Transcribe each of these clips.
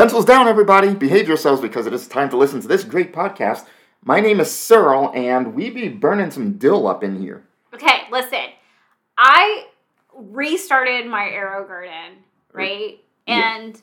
Pencils down, everybody. Behave yourselves because it is time to listen to this great podcast. My name is Cyril, and we be burning some dill up in here. Okay, listen. I restarted my AeroGarden, right? Yeah. And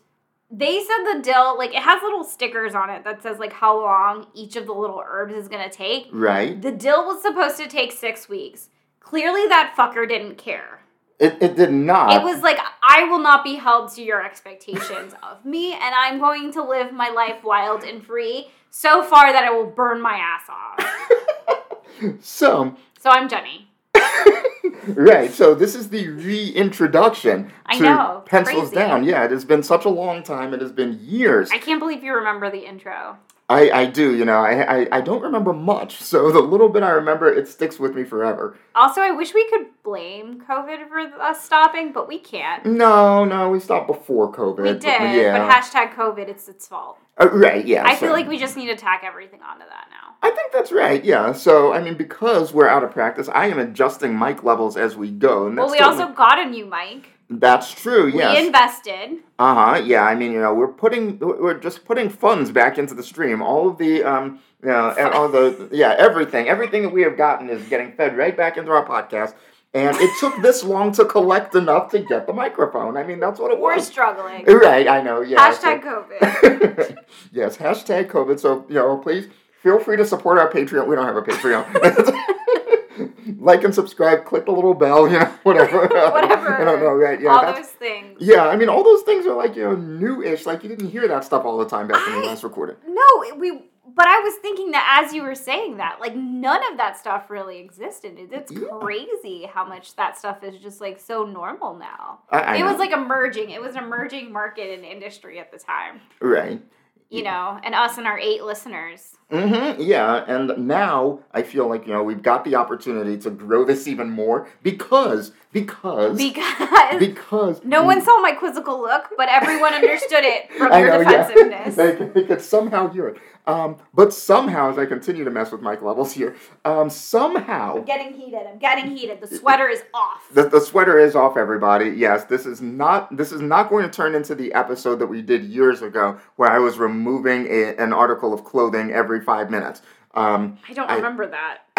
they said the dill, like, it has little stickers on it that says, like, how long each of the little herbs is gonna take. Right? The dill was supposed to take six weeks. Clearly, that fucker didn't care. It, it did not. It was like, I will not be held to your expectations of me, and I'm going to live my life wild and free so far that I will burn my ass off. so, So I'm Jenny. right. So this is the reintroduction I to know, Pencils crazy. Down. Yeah, it has been such a long time. It has been years. I can't believe you remember the intro. I, I do, you know, I, I, I don't remember much, so the little bit I remember, it sticks with me forever. Also, I wish we could blame COVID for us stopping, but we can't. No, no, we stopped before COVID. We but did, yeah. but hashtag COVID, it's its fault. Uh, right, yeah. I so- feel like we just need to tack everything onto that now. I think that's right, yeah. So, I mean, because we're out of practice, I am adjusting mic levels as we go. And Well, we also got a new mic. That's true, Yes. We invested. Uh huh. Yeah. I mean, you know, we're putting, we're just putting funds back into the stream. All of the, um, you know, and all the, yeah, everything, everything that we have gotten is getting fed right back into our podcast. And it took this long to collect enough to get the microphone. I mean, that's what it was. We're struggling. Right. I know. Yeah. Hashtag COVID. yes. Hashtag COVID. So you know, please feel free to support our Patreon. We don't have a Patreon. like and subscribe. Click the little bell. You know, whatever. Whatever. I don't know. Right. Yeah. All those things. yeah, I mean, all those things are like you know new-ish. Like you didn't hear that stuff all the time back when we I- last recorded. No, we. But I was thinking that as you were saying that, like none of that stuff really existed. It's Yeah. crazy how much that stuff is just like so normal now. I, I it was like emerging. It was an emerging market and industry at the time. right. You know, and us and our eight listeners. Mm-hmm. Yeah, and now I feel like you know we've got the opportunity to grow this even more because because Because because no one saw my quizzical look, but everyone understood it from I your know, yeah. defensiveness. they, they could somehow hear it. Um, but somehow, as I continue to mess with mic levels here, um, somehow I'm getting heated. I'm getting heated. The sweater is off. The, the sweater is off, everybody. Yes, this is not this is not going to turn into the episode that we did years ago, where I was removing a, an article of clothing every five minutes. Um, I don't I- remember that.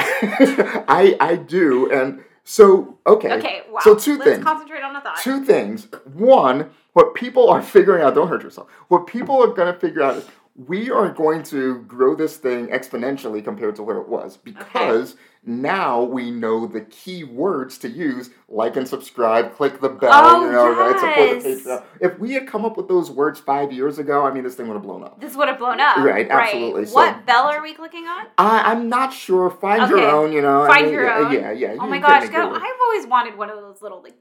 I I do, and so okay. Okay, wow. So 2 Let's things. concentrate on the thought. Two things. One, what people are figuring out. Don't hurt yourself. What people are going to figure out is we are going to grow this thing exponentially compared to where it was because now we know the key words to use, like and subscribe, click the bell, Oh, you know, right? Support the. Patreon. If we had come up with those words five years ago, I mean, this thing would have blown up. This would have blown up. Right, absolutely. So- What bell are we clicking on? I, I'm not sure. Find your own, you know. I Find mean, your yeah, own? Yeah, yeah. Oh my gosh, go! I've always wanted one of those little like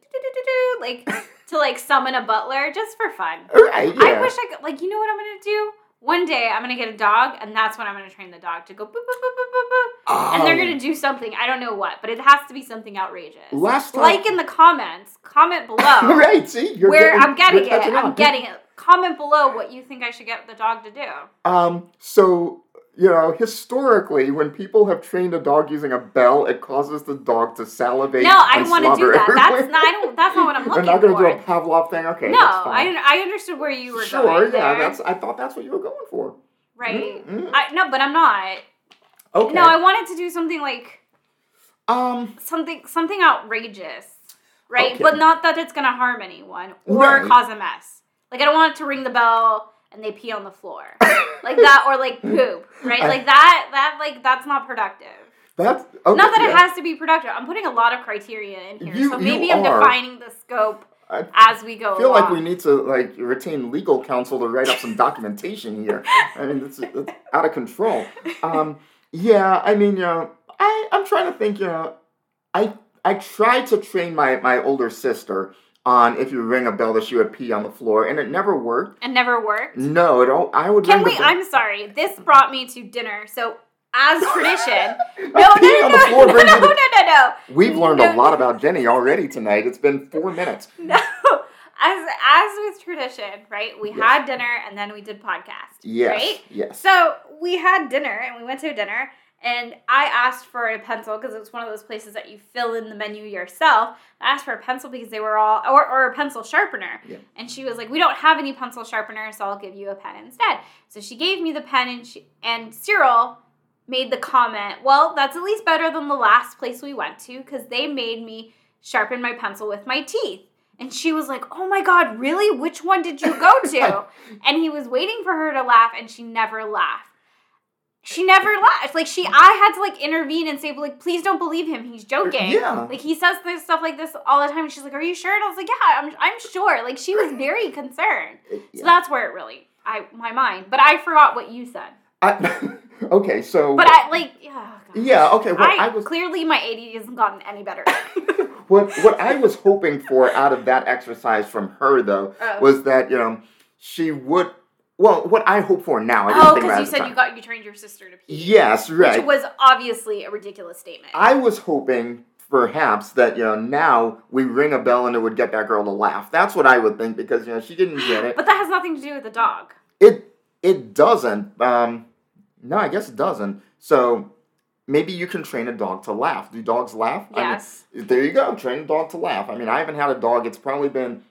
like to like summon a butler just for fun. Right, yeah. I wish I could. Like, you know what I'm gonna do? One day I'm gonna get a dog, and that's when I'm gonna train the dog to go boop boop boop boop boop boop, and they're gonna do something. I don't know what, but it has to be something outrageous. Last time- like in the comments, comment below right, see? You're where getting- I'm getting it. I'm getting it. Comment below what you think I should get the dog to do. Um, so you know, historically, when people have trained a dog using a bell, it causes the dog to salivate. No, I don't want to do that. everywhere. That's not. I don't. That's not what I'm looking not going to do a Pavlov thing. Okay, no. I I understood where you were sure, going. yeah, there. that's. I thought that's what you were going for. right. Mm, mm. I no, but I'm not. Okay. No, I wanted to do something like um. something something outrageous, right? Okay. But not that it's gonna harm anyone or cause a mess. Like I don't want it to ring the bell and they pee on the floor, like that, or like poop, right? I- like that. That like that's not productive. That's okay, not that it has to be productive. I'm putting a lot of criteria in here, You- so maybe I'm are. defining the scope I as we go. I feel like we need to like retain legal counsel to write up some documentation here. I mean, it's, it's out of control. Um, yeah, I mean, you know, I I'm trying to think. You know, I I try to train my my older sister on if you ring a bell that she would pee on the floor, and it never worked. It never worked. No, it all I would. Can we? I'm sorry. This brought me to dinner. So, as tradition, no, no, no, no, no, no, no, no, no, We've learned No. a lot about Jenny already tonight. It's been four minutes. no. As as with tradition, right? We Yes. had dinner and then we did podcast. Yes. Right. Yes. So we had dinner and we went to dinner And I asked for a pencil because it was one of those places that you fill in the menu yourself. I asked for a pencil because they were all, or, or a pencil sharpener. Yeah. And she was like, We don't have any pencil sharpener, so I'll give you a pen instead. So she gave me the pen, and, she, and Cyril made the comment, Well, that's at least better than the last place we went to because they made me sharpen my pencil with my teeth. And she was like, Oh my God, really? Which one did you go to? and he was waiting for her to laugh, and she never laughed. She never laughed. Like she, I had to like intervene and say, like, please don't believe him. He's joking. Yeah. Like he says this stuff like this all the time. And she's like, "Are you sure?" And I was like, "Yeah, I'm, I'm sure." Like she was very concerned. So that's where it really, I my mind. But I forgot what you said. I, okay, so But I like, yeah. gosh. yeah, okay. What I, I was clearly my ADD hasn't gotten any better. what what I was hoping for out of that exercise from her though Oh. was that you know she would well what I hope for now I didn't oh, think because you said time. you got you trained your sister to pee. yes right Which was obviously a ridiculous statement. I was hoping perhaps that you know now we ring a bell and it would get that girl to laugh that's what I would think because you know she didn't get it but that has nothing to do with the dog. it it doesn't um no I guess it doesn't so maybe you can train a dog to laugh do dogs laugh I mean, Yes. There you go. Train a dog to laugh. I mean, I haven't had a dog. It's probably been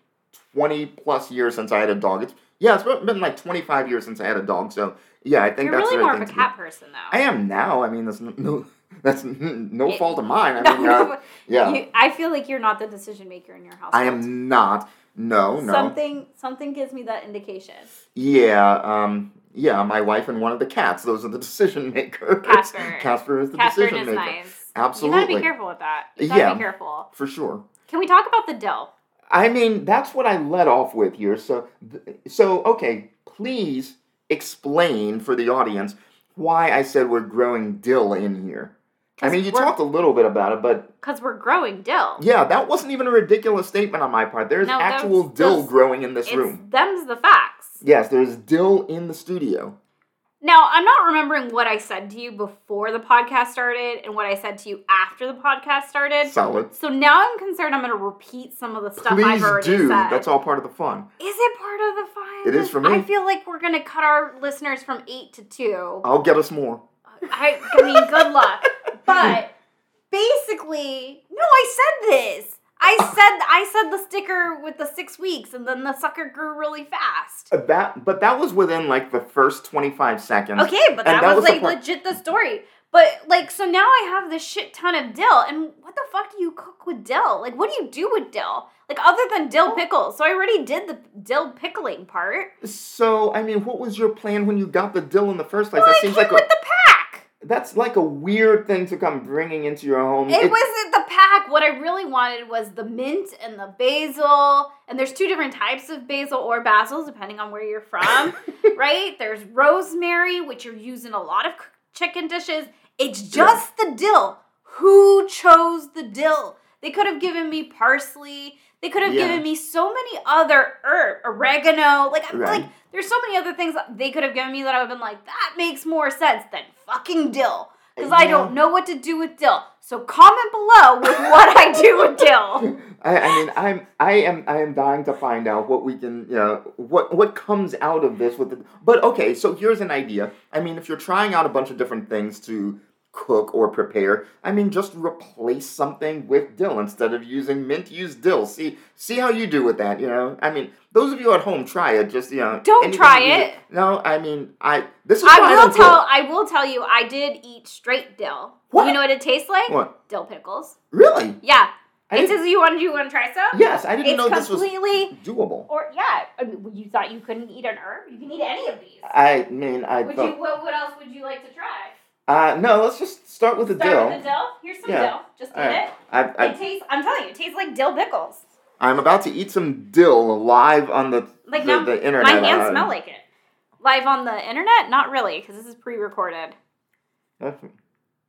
twenty plus years since I had a dog. It's yeah, it's been like twenty five years since I had a dog. So yeah, I think You're that's really the more right of a cat person, though. I am now. I mean, that's no, no that's no It- fault of mine. I no, mean, no, uh, yeah, you, I feel like you're not the decision maker in your house. I am not. No, no. Something something gives me that indication. Yeah, um, yeah. My wife and one of the cats. Those are the decision makers. Casper. Casper is the Catherine decision is maker. nice. You Absolutely, gotta be careful with that. You gotta Yeah. be careful. for sure. Can we talk about the dill? I mean, that's what I let off with here. So, so okay, please explain for the audience why I said we're growing dill in here. I mean, you talked a little bit about it, but Because we're growing dill. yeah, that wasn't even a ridiculous statement on my part. There's No, actual dill growing in this room. them's the facts. Yes, there's dill in the studio. Now, I'm not remembering what I said to you before the podcast started and what I said to you after the podcast started. Solid. So now I'm concerned I'm going to repeat some of the stuff I've Please already do. said. That's all part of the fun. Is it part of the fun? It is for me. I feel like we're going to cut our listeners from eight to two. I'll get us more. I, I mean, good luck. But basically, no, I said this. I said I said the sticker with the six weeks, and then the sucker grew really fast. Uh, That, but that was within like the first 25 seconds. Okay, but that, that was, was the like part- legit the story. But like, so now I have this shit ton of dill, and what the fuck do you cook with dill? Like, what do you do with dill? Like, other than dill pickles. So I already did the dill pickling part. So, I mean, what was your plan when you got the dill in the first place? Well, that I seems came like a, with the pack. That's like a weird thing to come bringing into your home. It wasn't the pack. What I really wanted was the mint and the basil. And there's two different types of basil or basil, depending on where you're from, right? There's rosemary, which you're using a lot of chicken dishes. It's just the dill. Who chose the dill? They could have given me parsley. They could have Yeah. given me so many other herb, oregano. Like, Right. like, there's so many other things they could have given me that I would have been like, that makes more sense than fucking dill. Because I don't know what to do with dill. So comment below with what I do with dill. I, I mean, I'm, I am, I am dying to find out what we can, you know, what what comes out of this with the. But okay, so here's an idea. I mean, if you're trying out a bunch of different things to cook or prepare, I mean, just replace something with dill instead of using mint. Use dill. See, see how you do with that. You know, I mean, those of you at home, try it. Just you know, Don't try it. No, I mean, I. This is I will don't tell. I will tell you. I did eat straight dill. What? You know what it tastes like? What? Dill pickles. Really? Yeah. I It says you want. You want to try some? yes, I didn't It's know this was completely. doable. Or yeah. I mean, you thought you couldn't eat an herb? You can eat any of these. I mean, I Would thought. you? What, what else would you like to try? Uh, no, let's just start with the Start dill. with the dill. Here's some Yeah. dill. Just eat Alright. it. I, It I, tastes. I'm telling you, it tastes like dill pickles. I'm about to eat some dill live on the Like the, now, the internet. my hands Uh, smell like it. Live on the internet? Not really, because this is pre-recorded. It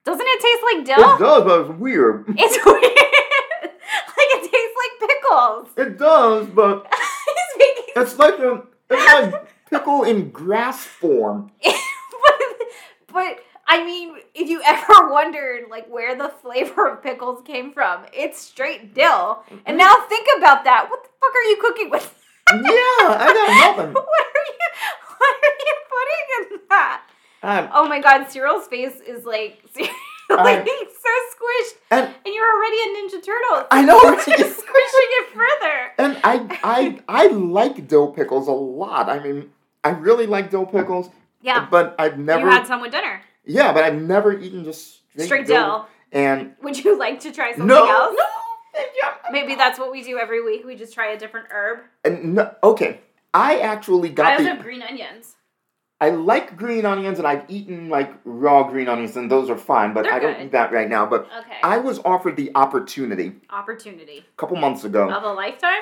Doesn't it taste like dill? It does, but it's weird. It's weird. like it tastes like pickles. It does, but it's like a it's like pickle in grass form. but, but I mean, if you ever wondered like where the flavor of pickles came from, it's straight dill. And now think about that. What the fuck are you cooking with? Yeah, I got nothing. what are you what are you putting in that? Um, Oh my god, Cyril's face is like, like so squished, and and you're already a Ninja Turtle. I know? You're squishing it further. and I I I like dill pickles a lot. I mean, I really like dill pickles. Yeah, But I've never. you had some with dinner. Yeah, but I've never eaten just straight, Straight dill. And Would you like to try something no, else? no. Maybe that's what we do every week. We just try a different herb. And no, okay, I actually got. I also the. have green onions. I like green onions, and I've eaten like raw green onions, and those are fine. But They're I don't eat that right now. But Okay. I was offered the opportunity Opportunity a couple months ago. of a lifetime.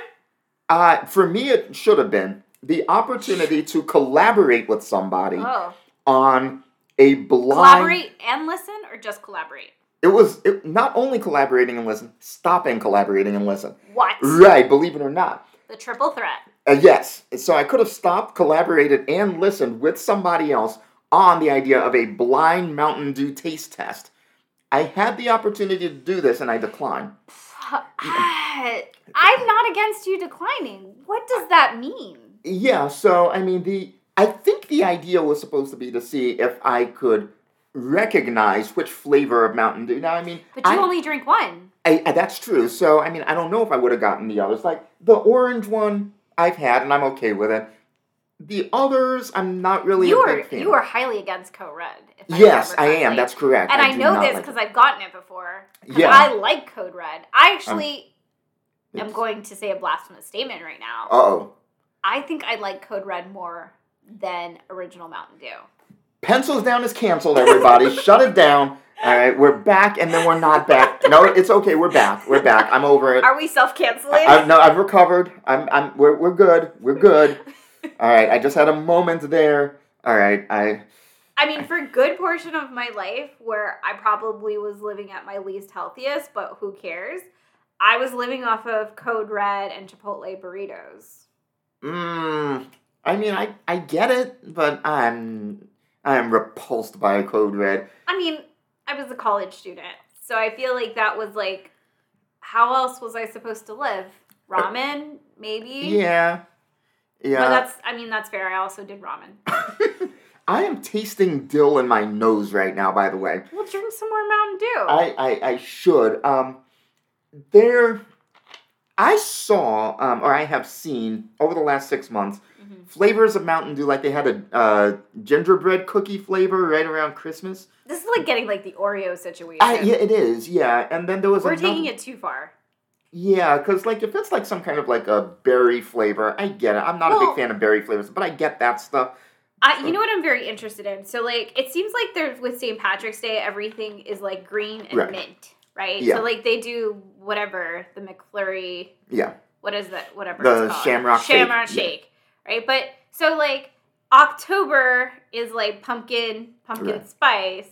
Uh, for me, it should have been the opportunity to collaborate with somebody Oh, on a blind. collaborate and listen, or just collaborate? It was it, not only collaborating and listen, stopping collaborating and listen. What? Right, believe it or not. The triple threat. Uh, yes. So I could have stopped, collaborated, and listened with somebody else on the idea of a blind Mountain Dew taste test. I had the opportunity to do this and I declined. I'm not against you declining. What does that mean? Yeah, so I mean the I think the idea was supposed to be to see if I could recognize which flavor of Mountain Dew. Now I mean But you I- only drink one. I, I- that's true. So I mean, I don't know if I would have gotten the others. Like the orange one, I've had, and I'm okay with it. The others, I'm not really you a are you are highly against Code Red. if I yes, remember I am. That's correct. and I, know this because it. I've gotten it before. Yeah. I like Code Red. I um, actually am going to say a blasphemous statement right now. Uh-oh. I think I like Code Red more than original Mountain Dew. Pencils down is canceled. Everybody, shut it down. All right, we're back, and then we're not back. No, it's okay. We're back. We're back. I'm over it. Are we self canceling? No, I've recovered. I'm, I'm, we're, we're good. We're good. All right, I just had a moment there. All right, I, I mean, for a good portion of my life where I probably was living at my least healthiest, but who cares? I was living off of Code Red and Chipotle burritos. mm, I mean, I, I get it, but I'm, I'm repulsed by a Code Red. I mean, I was a college student, so I feel like that was like, how else was I supposed to live? Ramen, maybe. Yeah, yeah. But that's, I mean, that's fair. I also did ramen. I am tasting dill in my nose right now. By the way, We'll drink some more Mountain Dew. I, I, I should. Um, there, I saw, um, or I have seen over the last six months, Mhm. flavors of Mountain Dew. Like they had a uh, gingerbread cookie flavor right around Christmas. This is like getting like the Oreo situation. I, yeah, it is. Yeah, and then there was We're another, taking it too far. Yeah, because like if it's like some kind of like a berry flavor, I get it. I'm not a big fan of berry flavors, but I get that stuff. I, you know what I'm very interested in? So like it seems like there's with St. Patrick's Day everything is like green and Right. mint, right? Yeah. So like they do whatever the McFlurry, Yeah, what is that? Whatever The it's called. Shamrock Shake, Shamrock yeah. Shake, right? But so like October is like pumpkin pumpkin Right. spice.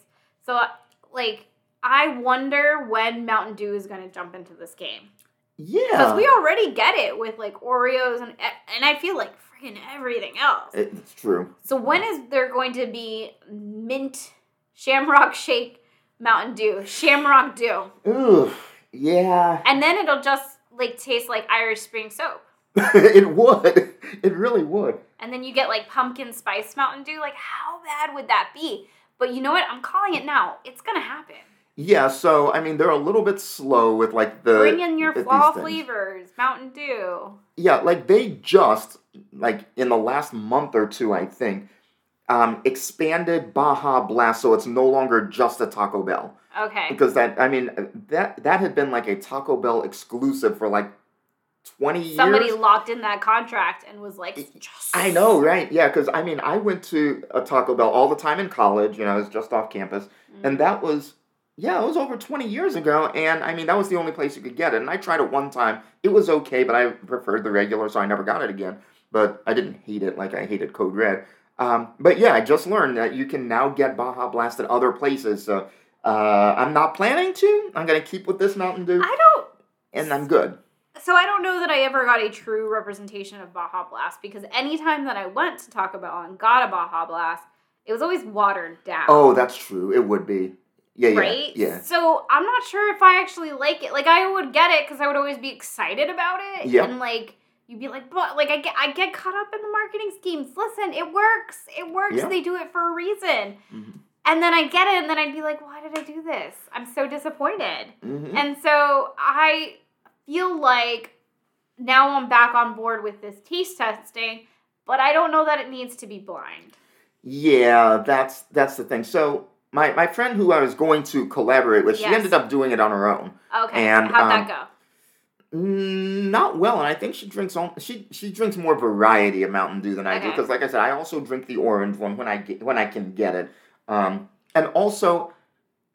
So uh, like I wonder when Mountain Dew is going to jump into this game Yeah. because we already get it with like Oreos and eh, and I feel like freaking everything else. It- it's true. So when is there going to be mint Shamrock Shake Mountain Dew, Shamrock Dew, Ooh, yeah. and then it'll just like taste like Irish Spring soap, it would. It really would. and then you get like pumpkin spice Mountain Dew. Like how bad would that be? But you know what? I'm calling it now. It's gonna happen. Yeah, so I mean they're a little bit slow with like the Bring in your fall flavors, Mountain Dew. Yeah, like they just like in the last month or two, I think, um, expanded Baja Blast so it's no longer just a Taco Bell. Okay. Because that I mean that that had been like a Taco Bell exclusive for like twenty Somebody years. locked in that contract and was like, just I know, right? Yeah, because I mean, I went to a Taco Bell all the time in college. You know, I was just off campus, Mm. and that was, yeah, it was over twenty years ago. And I mean, that was the only place you could get it. And I tried it one time. It was okay, but I preferred the regular, so I never got it again. But I didn't hate it like I hated Code Red. Um, but yeah, I just learned that you can now get Baja Blast at other places. So uh, I'm not planning to. I'm gonna keep with this Mountain Dew, I don't. and I'm good. So I don't know that I ever got a true representation of Baja Blast because anytime that I went to Taco Bell and got a Baja Blast, it was always watered down. Oh, that's true. It would be. Yeah, yeah, right? yeah. So I'm not sure if I actually like it. Like I would get it because I would always be excited about it. Yep. And like you'd be like, but like I get I get caught up in the marketing schemes. Listen, it works. It works. Yeah. They do it for a reason. Mhm. And then I'd get it, and then I'd be like, why did I do this? I'm so disappointed. Mhm. And so I feel like now I'm back on board with this taste testing, but I don't know that it needs to be blind. Yeah, that's that's the thing. So my my friend who I was going to collaborate with, she ended up doing it on her own. Okay, And, how'd um, that go? Mm, not well, and I think she drinks all, she she drinks more variety of Mountain Dew than I do because, like I said, I also drink the orange one when I get when I can get it. Um, and also,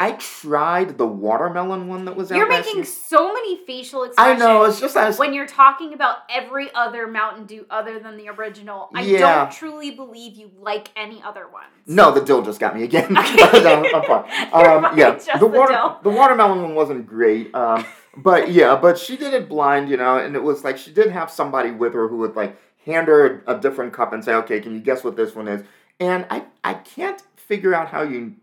I tried the watermelon one that was You're last making year. so many facial expressions. I know it's just I was, when you're talking about every other Mountain Dew other than the original, I Yeah. don't truly believe you like any other ones. no, the dill just got me again. Okay. No, I'm fine. You're Um, yeah, the the water the watermelon one wasn't great. Um, but yeah, but she did it blind, you know, and it was like she did have somebody with her who would like hand her a different cup and say, "Okay, can you guess what this one is?" And I I can't figure out how you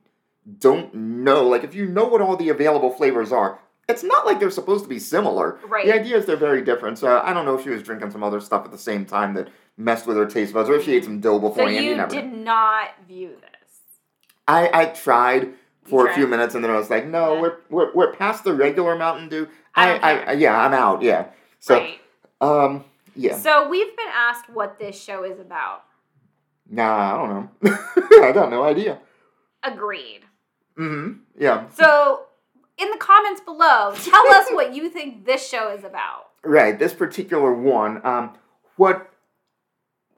don't know. Like if you know what all the available flavors are, it's not like they're supposed to be similar. Right. The idea is they're very different. So I don't know if she was drinking some other stuff at the same time that messed with her taste buds, or if she ate some dill So beforehand. you never know. did not view this. I, I tried for You a few minutes and then I was like, no, Yeah. we're, we're we're past the regular Mountain Dew. I I, don't I, care. I yeah, I'm out. Yeah. So right. um yeah. So we've been asked what this show is about. Nah, I don't know. I got no idea. Agreed. Mm-hmm. Yeah. So in the comments below, tell us what you think this show is about. Right. This particular one. Um what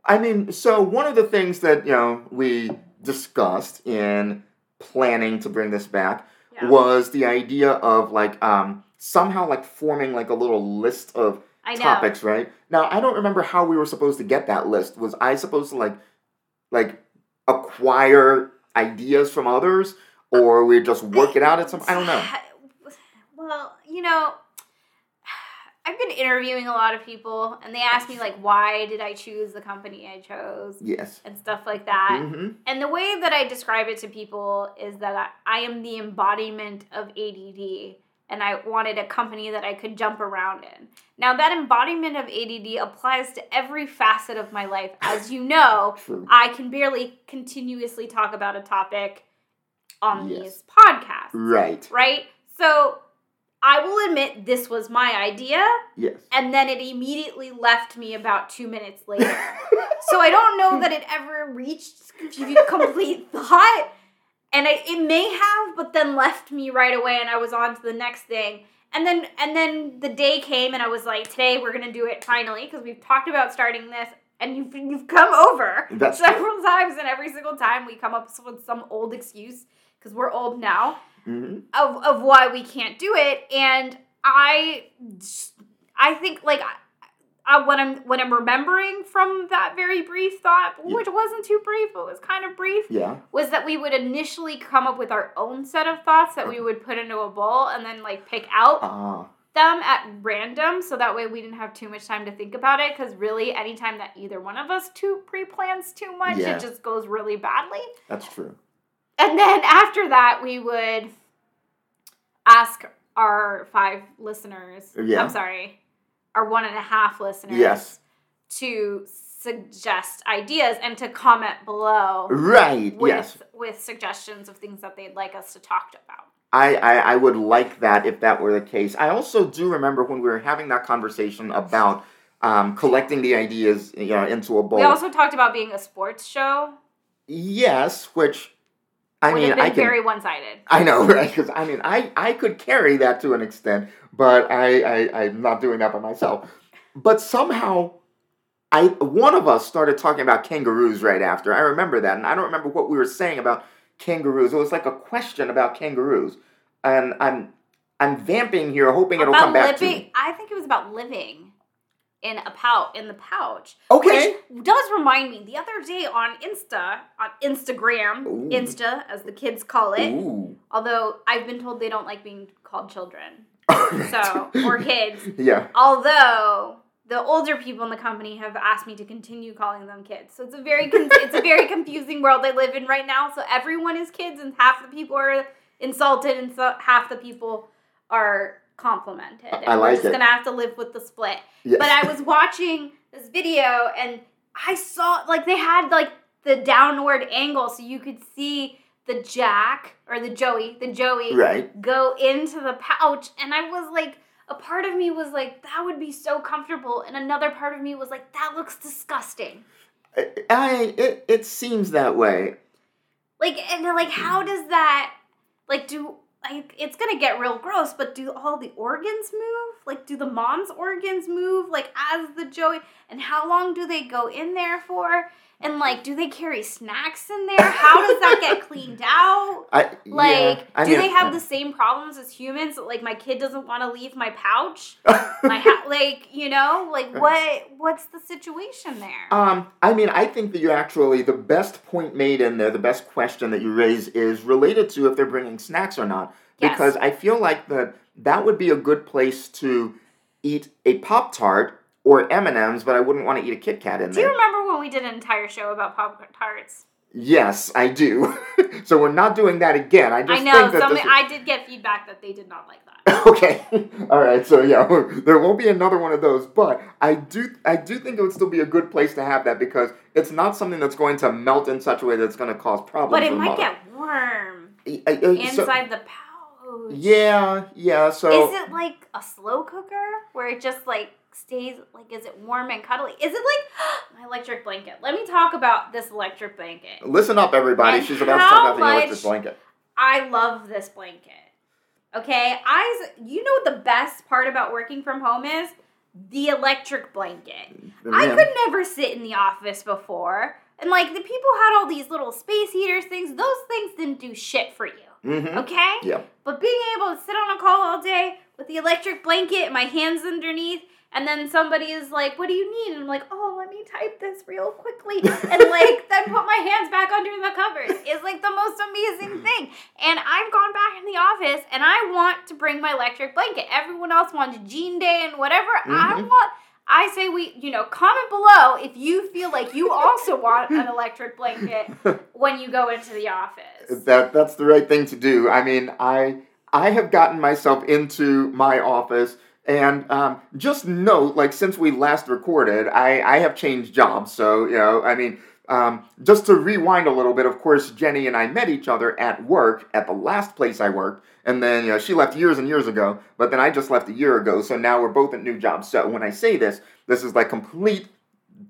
I mean, so one of the things that, you know, we discussed in planning to bring this back Yeah. was the idea of like um somehow like forming like a little list of topics, right? Now I don't remember how we were supposed to get that list. Was I supposed to like like acquire ideas from others or we just work it out at some I don't know. Well, you know, I've been interviewing a lot of people, and they ask me like, why did I choose the company I chose, Yes. and stuff like that. hmm And the way that I describe it to people is that I, I am the embodiment of ADD, and I wanted a company that I could jump around in. Now, that embodiment of ADD applies to every facet of my life. As you know, I can barely continuously talk about a topic on Yes. these podcasts, Right. right? So I will admit this was my idea, Yes. and then it immediately left me about two minutes later. so I don't know that it ever reached complete thought. And I, it may have, but then left me right away, and I was on to the next thing. And then, and then the day came, and I was like, "Today we're gonna do it finally," because we've talked about starting this, and you've you've come over That's several times, and every single time we come up with some old excuse because we're old now hmm of of why we can't do it and i i think like I, when i'm when i'm remembering from that very brief thought Yeah. which wasn't too brief but was kind of brief Yeah. was that we would initially come up with our own set of thoughts that we would put into a bowl and then like pick out Ah. them at random so that way we didn't have too much time to think about it because really anytime that either one of us too pre-plans too much Yeah. it just goes really badly that's true. and then after that, we would ask our five listeners. Yeah. I'm sorry, our one and a half listeners. Yes. To suggest ideas and to comment below Right. with yes. with suggestions of things that they'd like us to talk about. I, I, I would like that if that were the case. I also do remember when we were having that conversation about um, collecting the ideas you know, into a bowl. We also talked about being a sports show. yes, which I mean I can. very one sided. I know, right? Because I mean, I, I could carry that to an extent, but I, I I'm not doing that by myself. But somehow, I one of us started talking about kangaroos right after. I remember that, and I don't remember what we were saying about kangaroos. It was like a question about kangaroos, and I'm I'm vamping here, hoping it'll About come back to me. I think it was about living in a pouch in the pouch. Okay. Which does remind me, the other day on Insta, on Instagram, Ooh. Insta as the kids call it, Ooh. although I've been told they don't like being called children, so or kids. yeah. Although the older people in the company have asked me to continue calling them kids, so it's a very con- it's a very confusing world I live in right now. So everyone is kids, and half the people are insulted, and so half the people are complimented. And I we're just it. gonna have to live with the split. Yes. But I was watching this video and I saw like they had like the downward angle so you could see the Jack or the Joey, the Joey Right. go into the pouch and I was like a part of me was like that would be so comfortable and another part of me was like that looks disgusting. I, I it, it seems that way. Like and like how does that like do like it's gonna get real gross, but do all the organs move? Like do the mom's organs move like as the Joey and how long do they go in there for? And like do they carry snacks in there? How does that get cleaned out? I Like, yeah, I do mean, they have the same problems as humans? Like, my kid doesn't want to leave my pouch. My ha- like, you know, like what? What's the situation there? Um, I mean, I think that you actually the best point made in there, the best question that you raise is related to if they're bringing snacks or not, Yes. because I feel like that that would be a good place to eat a pop tart or M and M's, but I wouldn't want to eat a Kit Kat in there. do you remember when we did an entire show about pop tarts? Yes, I do. so we're not doing that again. I just I know. think that Some, this I did get feedback that they did not like that. okay all right so yeah there won't be another one of those but i do i do think it would still be a good place to have that because it's not something that's going to melt in such a way that's going to cause problems But it might get warm I- I- I- so- inside the pouch. yeah yeah so Is it like a slow cooker where it just like stays like is it warm and cuddly? Is it like my electric blanket? Let me talk about this electric blanket. listen up everybody And she's about to talk about the electric blanket I love this blanket. Okay, I you know what the best part about working from home is the electric blanket. I could never sit in the office before. And like the people had all these little space heaters things, those things didn't do shit for you. Mhm. Okay? yeah But being able to sit on a call all day with the electric blanket, my hands underneath, and then somebody is like, "What do you need?" And I'm like, "Oh, let me type this real quickly," and like then put my hands back under the covers is like the most amazing thing. And I've gone back in the office, and I want to bring my electric blanket. Everyone else wants Jean Day and whatever. I Mhm. want. I say we, you know, comment below if you feel like you also want an electric blanket when you go into the office. that that's the right thing to do. I mean, I I have gotten myself into my office, and um, just note, like since we last recorded, I I have changed jobs. So you know, I mean, um, just to rewind a little bit. Of course, Jenny and I met each other at work at the last place I worked, and then you know she left years and years ago. But then I just left a year ago. So now we're both at new jobs. So when I say this, this is like complete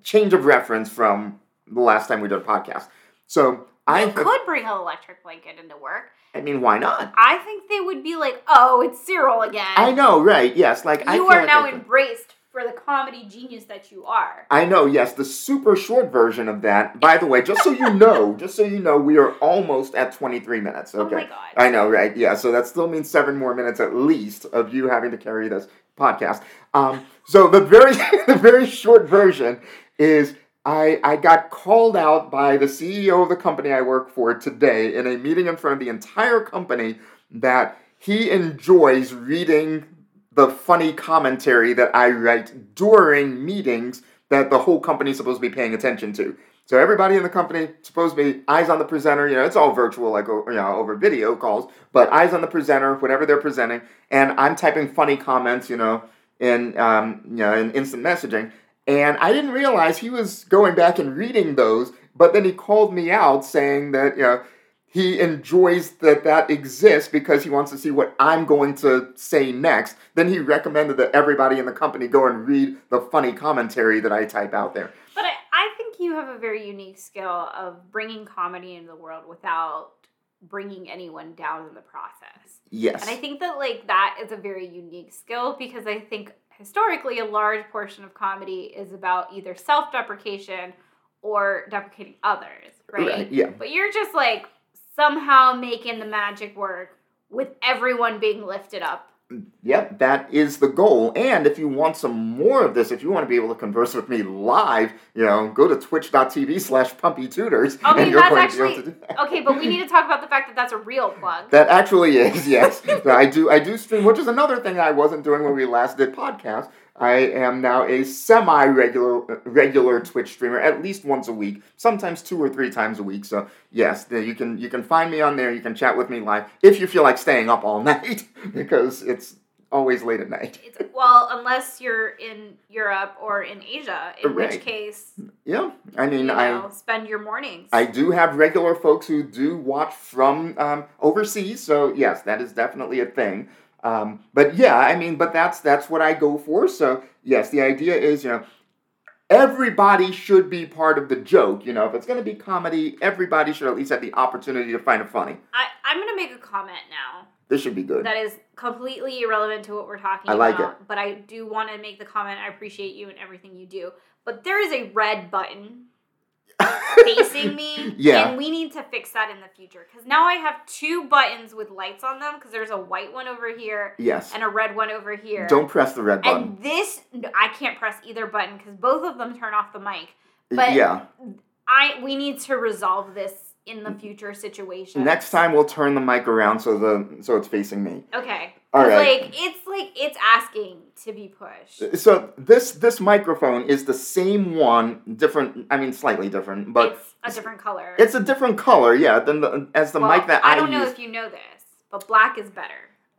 change of reference from the last time we did a podcast. So I You could bring an electric blanket into work. I mean, why not? I think they would be like, "Oh, it's Cyril again." I know, right? Yes, like I you feel are like now I, embraced for the comedy genius that you are. I know, yes, the super short version of that. By the way, just so you know, just so you know, we are almost at 23 minutes. Okay. Oh my god! I know, right? Yeah, so that still means seven more minutes at least of you having to carry this podcast. Um, so the very, the very short version is I I got called out by the CEO of the company I work for today in a meeting in front of the entire company that he enjoys reading the funny commentary that I write during meetings that the whole company is supposed to be paying attention to. So everybody in the company supposed to be eyes on the presenter. You know, it's all virtual, like you know, over video calls, but eyes on the presenter, whatever they're presenting, and I'm typing funny comments, you know, in um, you know, in instant messaging. And I didn't realize he was going back and reading those, but then he called me out saying that you know he enjoys that that exists because he wants to see what I'm going to say next. Then he recommended that everybody in the company go and read the funny commentary that I type out there. But I, I think you have a very unique skill of bringing comedy into the world without bringing anyone down in the process. Yes. And I think that like that is a very unique skill because I think historically a large portion of comedy is about either self-deprecation or deprecating others, right? Right, yeah. But you're just like somehow making the magic work with everyone being lifted up. Yep, that is the goal. And if you want some more of this, if you want to be able to converse with me live, you know, go to twitch.tv slash pumpy tutors. Okay, and you're that's going to be able actually that. okay, but we need to talk about the fact that that's a real plug. That actually is, yes. I do I do stream, which is another thing I wasn't doing when we last did podcast. I am now a semi-regular regular Twitch streamer, at least once a week, sometimes two or three times a week. So yes, you can you can find me on there. You can chat with me live if you feel like staying up all night because it's always late at night. It's, well, unless you're in Europe or in Asia, in Right. which case, Yeah, I you mean, know, I spend your mornings. I do have regular folks who do watch from um, overseas, so yes, that is definitely a thing. Um, but yeah, I mean, but that's that's what I go for. So yes, the idea is you know everybody should be part of the joke. You know, if it's going to be comedy, everybody should at least have the opportunity to find it funny. I, I'm going to make a comment now This should be good. that is completely irrelevant to what we're talking I like about. But I do want to make the comment I appreciate you and everything you do. But there is a red button facing me. Yeah. And we need to fix that in the future. Because now I have two buttons with lights on them because there's a white one over here yes. and a red one over here. Don't press the red button. And this, I can't press either button because both of them turn off the mic. but- yeah. I we need to resolve this in the future situation. Next time we'll turn the mic around so the so it's facing me. Okay. All right. Like it's like it's asking to be pushed. So this this microphone is the same one, different. I mean, slightly different, but it's a different color. it's a different color. Yeah, than the as the Well, mic that I, I don't know use. if you know this, but black is better.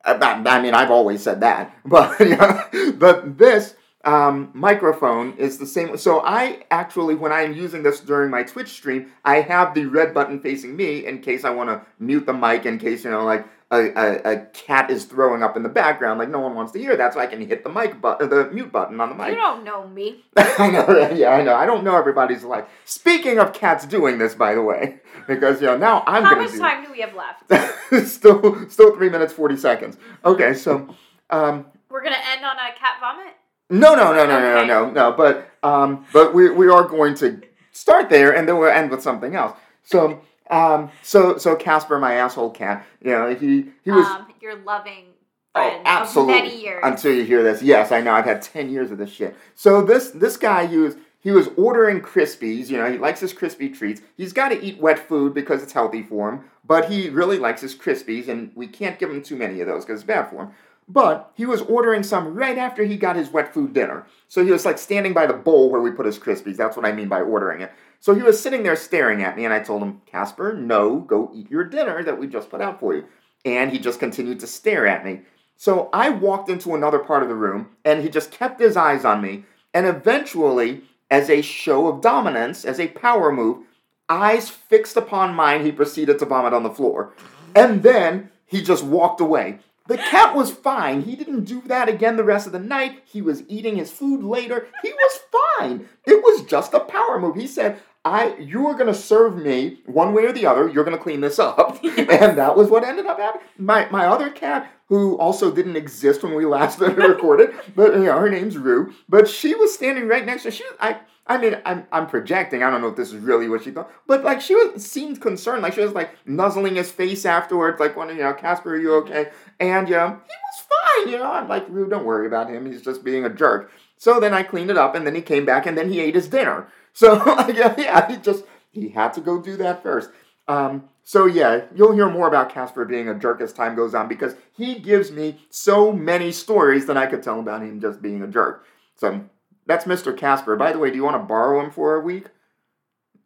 I, I- I mean, I've always said that, but yeah, but this um, microphone is the same. So I actually, when I'm using this during my Twitch stream, I have the red button facing me in case I want to mute the mic, in case you know, like a, a, a cat is throwing up in the background, like no one wants to hear that, so I can hit the mic button, the mute button on the mic. You don't know me. I know, yeah, I know. I don't know everybody's life. Speaking of cats doing this, by the way, because you know now I'm How much do time do we have left? still still three minutes forty seconds. Okay, so um, We're gonna end on a cat vomit. no, no, no, no, no, Okay. no, no, no. But um, but we we are going to start there, and then we'll end with something else. So um, so so Casper, my asshole cat, you know, he he was. um, your loving Oh, absolutely. many years. Until you hear this, yes, I know. I've had ten years of this shit. So this this guy, he was he was ordering Krispies. You know, he likes his crispy treats. He's got to eat wet food because it's healthy for him. But he really likes his Krispies, and we can't give him too many of those because it's bad for him. But he was ordering some right after he got his wet food dinner. So he was like standing by the bowl where we put his Krispies. That's what I mean by ordering it. So he was sitting there staring at me, and I told him, Casper, no, go eat your dinner that we just put out for you. And he just continued to stare at me. So I walked into another part of the room, and he just kept his eyes on me. And eventually, as a show of dominance, as a power move, eyes fixed upon mine, he proceeded to vomit on the floor. And then he just walked away. The cat was fine. He didn't do that again the rest of the night. He was eating his food later. He was fine. It was just a power move. He said, I you are gonna serve me one way or the other, you're gonna clean this up. and that was what ended up happening. My my other cat, who also didn't exist when we last recorded, but you know, her name's Rue, but she was standing right next to she was, I I mean, I'm, I'm projecting. I don't know if this is really what she thought, but like she was seemed concerned. Like she was like nuzzling his face afterwards, like, wondering, you know, Casper, are you mm-hmm. okay?" And yeah, he was fine. You know, I'm like, "Rue, don't worry about him. He's just being a jerk." So then I cleaned it up, and then he came back, and then he ate his dinner. So yeah, yeah, he just he had to go do that first. Um, so yeah, you'll hear more about Casper being a jerk as time goes on because he gives me so many stories that I could tell about him just being a jerk. So that's Mr. Casper. By the way, do you want to borrow him for a week?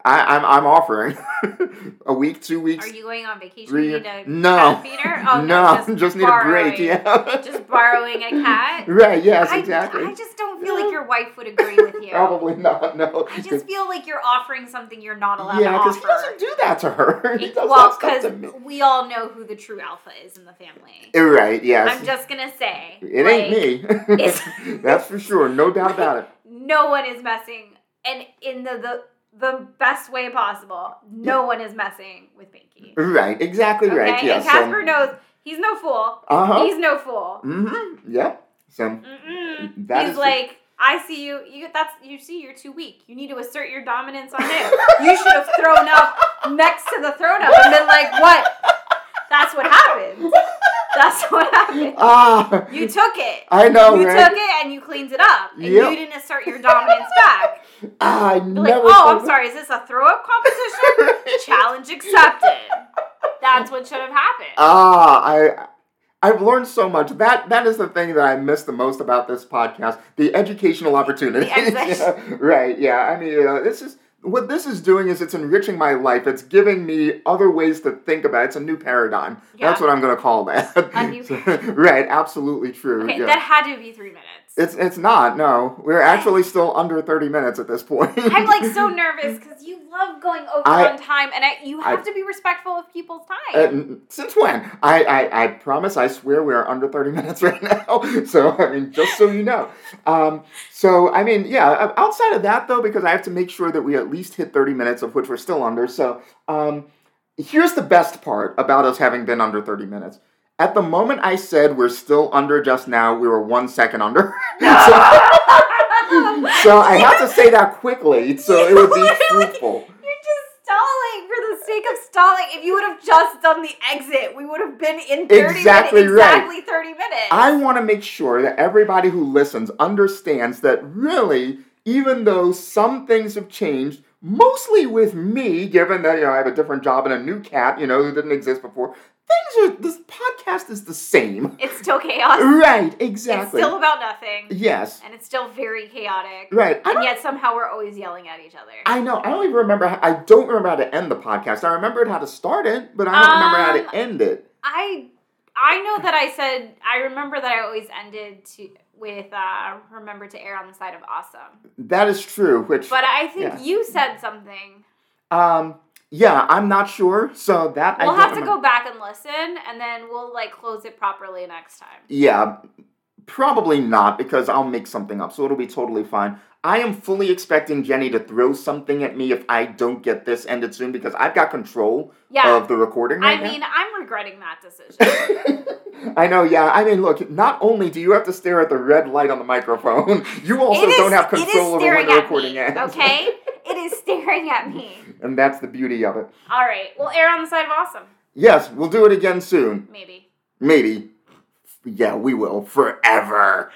I, I'm I'm offering a week, two weeks. Are you going on vacation? three- You need a no. feeder? Oh, no, just, just, need a break. Yeah. Just borrowing a cat. right. Yes. I, exactly. I just don't feel like your wife would agree with you. Probably not. No. I just feel like you're offering something you're not allowed yeah, because he doesn't do that to her. He does well, that stuff to because we all know who the true alpha is in the family. Uh, right. Yes. I'm just gonna say it like, ain't me. That's for sure. No doubt about it. No one is messing, and in the the the best way possible. No one is messing with Binky. Right. Exactly Okay, right. Yeah. and Casper knows he's no fool. Uh huh. He's no fool. Mm-hmm. Yep. So Mm-mm. That he's is- like, I see you. You that's you see you're too weak. You need to assert your dominance on him. you should have thrown up next to the thrown up and been like, what? That's what happened. That's what happened. ah, You took it. I know, you right? took it and you cleaned it up. And Yep. you didn't assert your dominance back. Ah, I You're like, never. oh, I'm sorry, is this a throw up competition? Challenge accepted. That's what should have happened. Ah, I. I've learned so much. That that is the thing that I miss the most about this podcast: the educational opportunity. The Yeah, right? Yeah. I mean, uh, this is what this is doing is it's enriching my life. It's giving me other ways to think about it. It's a new paradigm. Yeah. That's what I'm going to call that. A new So- right, absolutely true. Okay, yeah. that had to be three minutes. It's it's not. No, we're actually still under thirty minutes at this point. I'm like so nervous because you love going over I- on time, and I, you have I- to be respectful of people's Uh, time. n- since when? I, I I promise. I swear we are under thirty minutes right now. So I mean, just so you know. Um. So I mean, yeah. uh, Outside of that, though, because I have to make sure that we at least hit thirty minutes, of which we're still under. So um, here's the best part about us having been under thirty minutes. At the moment I said we're still under just now, we were one second under. so, so I have to say that quickly, so it would be truthful. You're just stalling for the sake of stalling. If you would have just done the exit, we would have been in 30 Exactly minutes, right. exactly 30 minutes. I want to make sure that everybody who listens understands that really, even though some things have changed, mostly with me, given that you know I have a different job and a new cat, you know, who didn't exist before, things are this podcast is the same. it's still chaos. Right, It's exactly. still about nothing. yes. And it's still very chaotic. Right. And yet somehow we're always yelling at each other. I know. I don't even remember. How, I don't remember how to end the podcast. I remembered how to start it, but I don't remember how Um, to end it. I I know that I said I remember that I always ended to with uh remember to err on the side of awesome. That is true. Which, But I think Yeah. you said something. um, yeah, I'm not sure. So that We'll have to remember. go back and listen and then we'll like close it properly next time. Yeah, probably not because I'll make something up, so it'll be totally fine. I am fully expecting Jenny to throw something at me if I don't get this ended soon because I've got control Yeah. of the recording I right now. mean, I'm regretting that decision. I know, yeah. I mean, look, not only do you have to stare at the red light on the microphone, you also is- don't have control over when the recording me, ends. Okay? it is staring at me. And that's the beauty of it. All right. We'll err on the side of awesome. Yes, we'll do it again soon. Maybe. Maybe. Yeah, we will. Forever.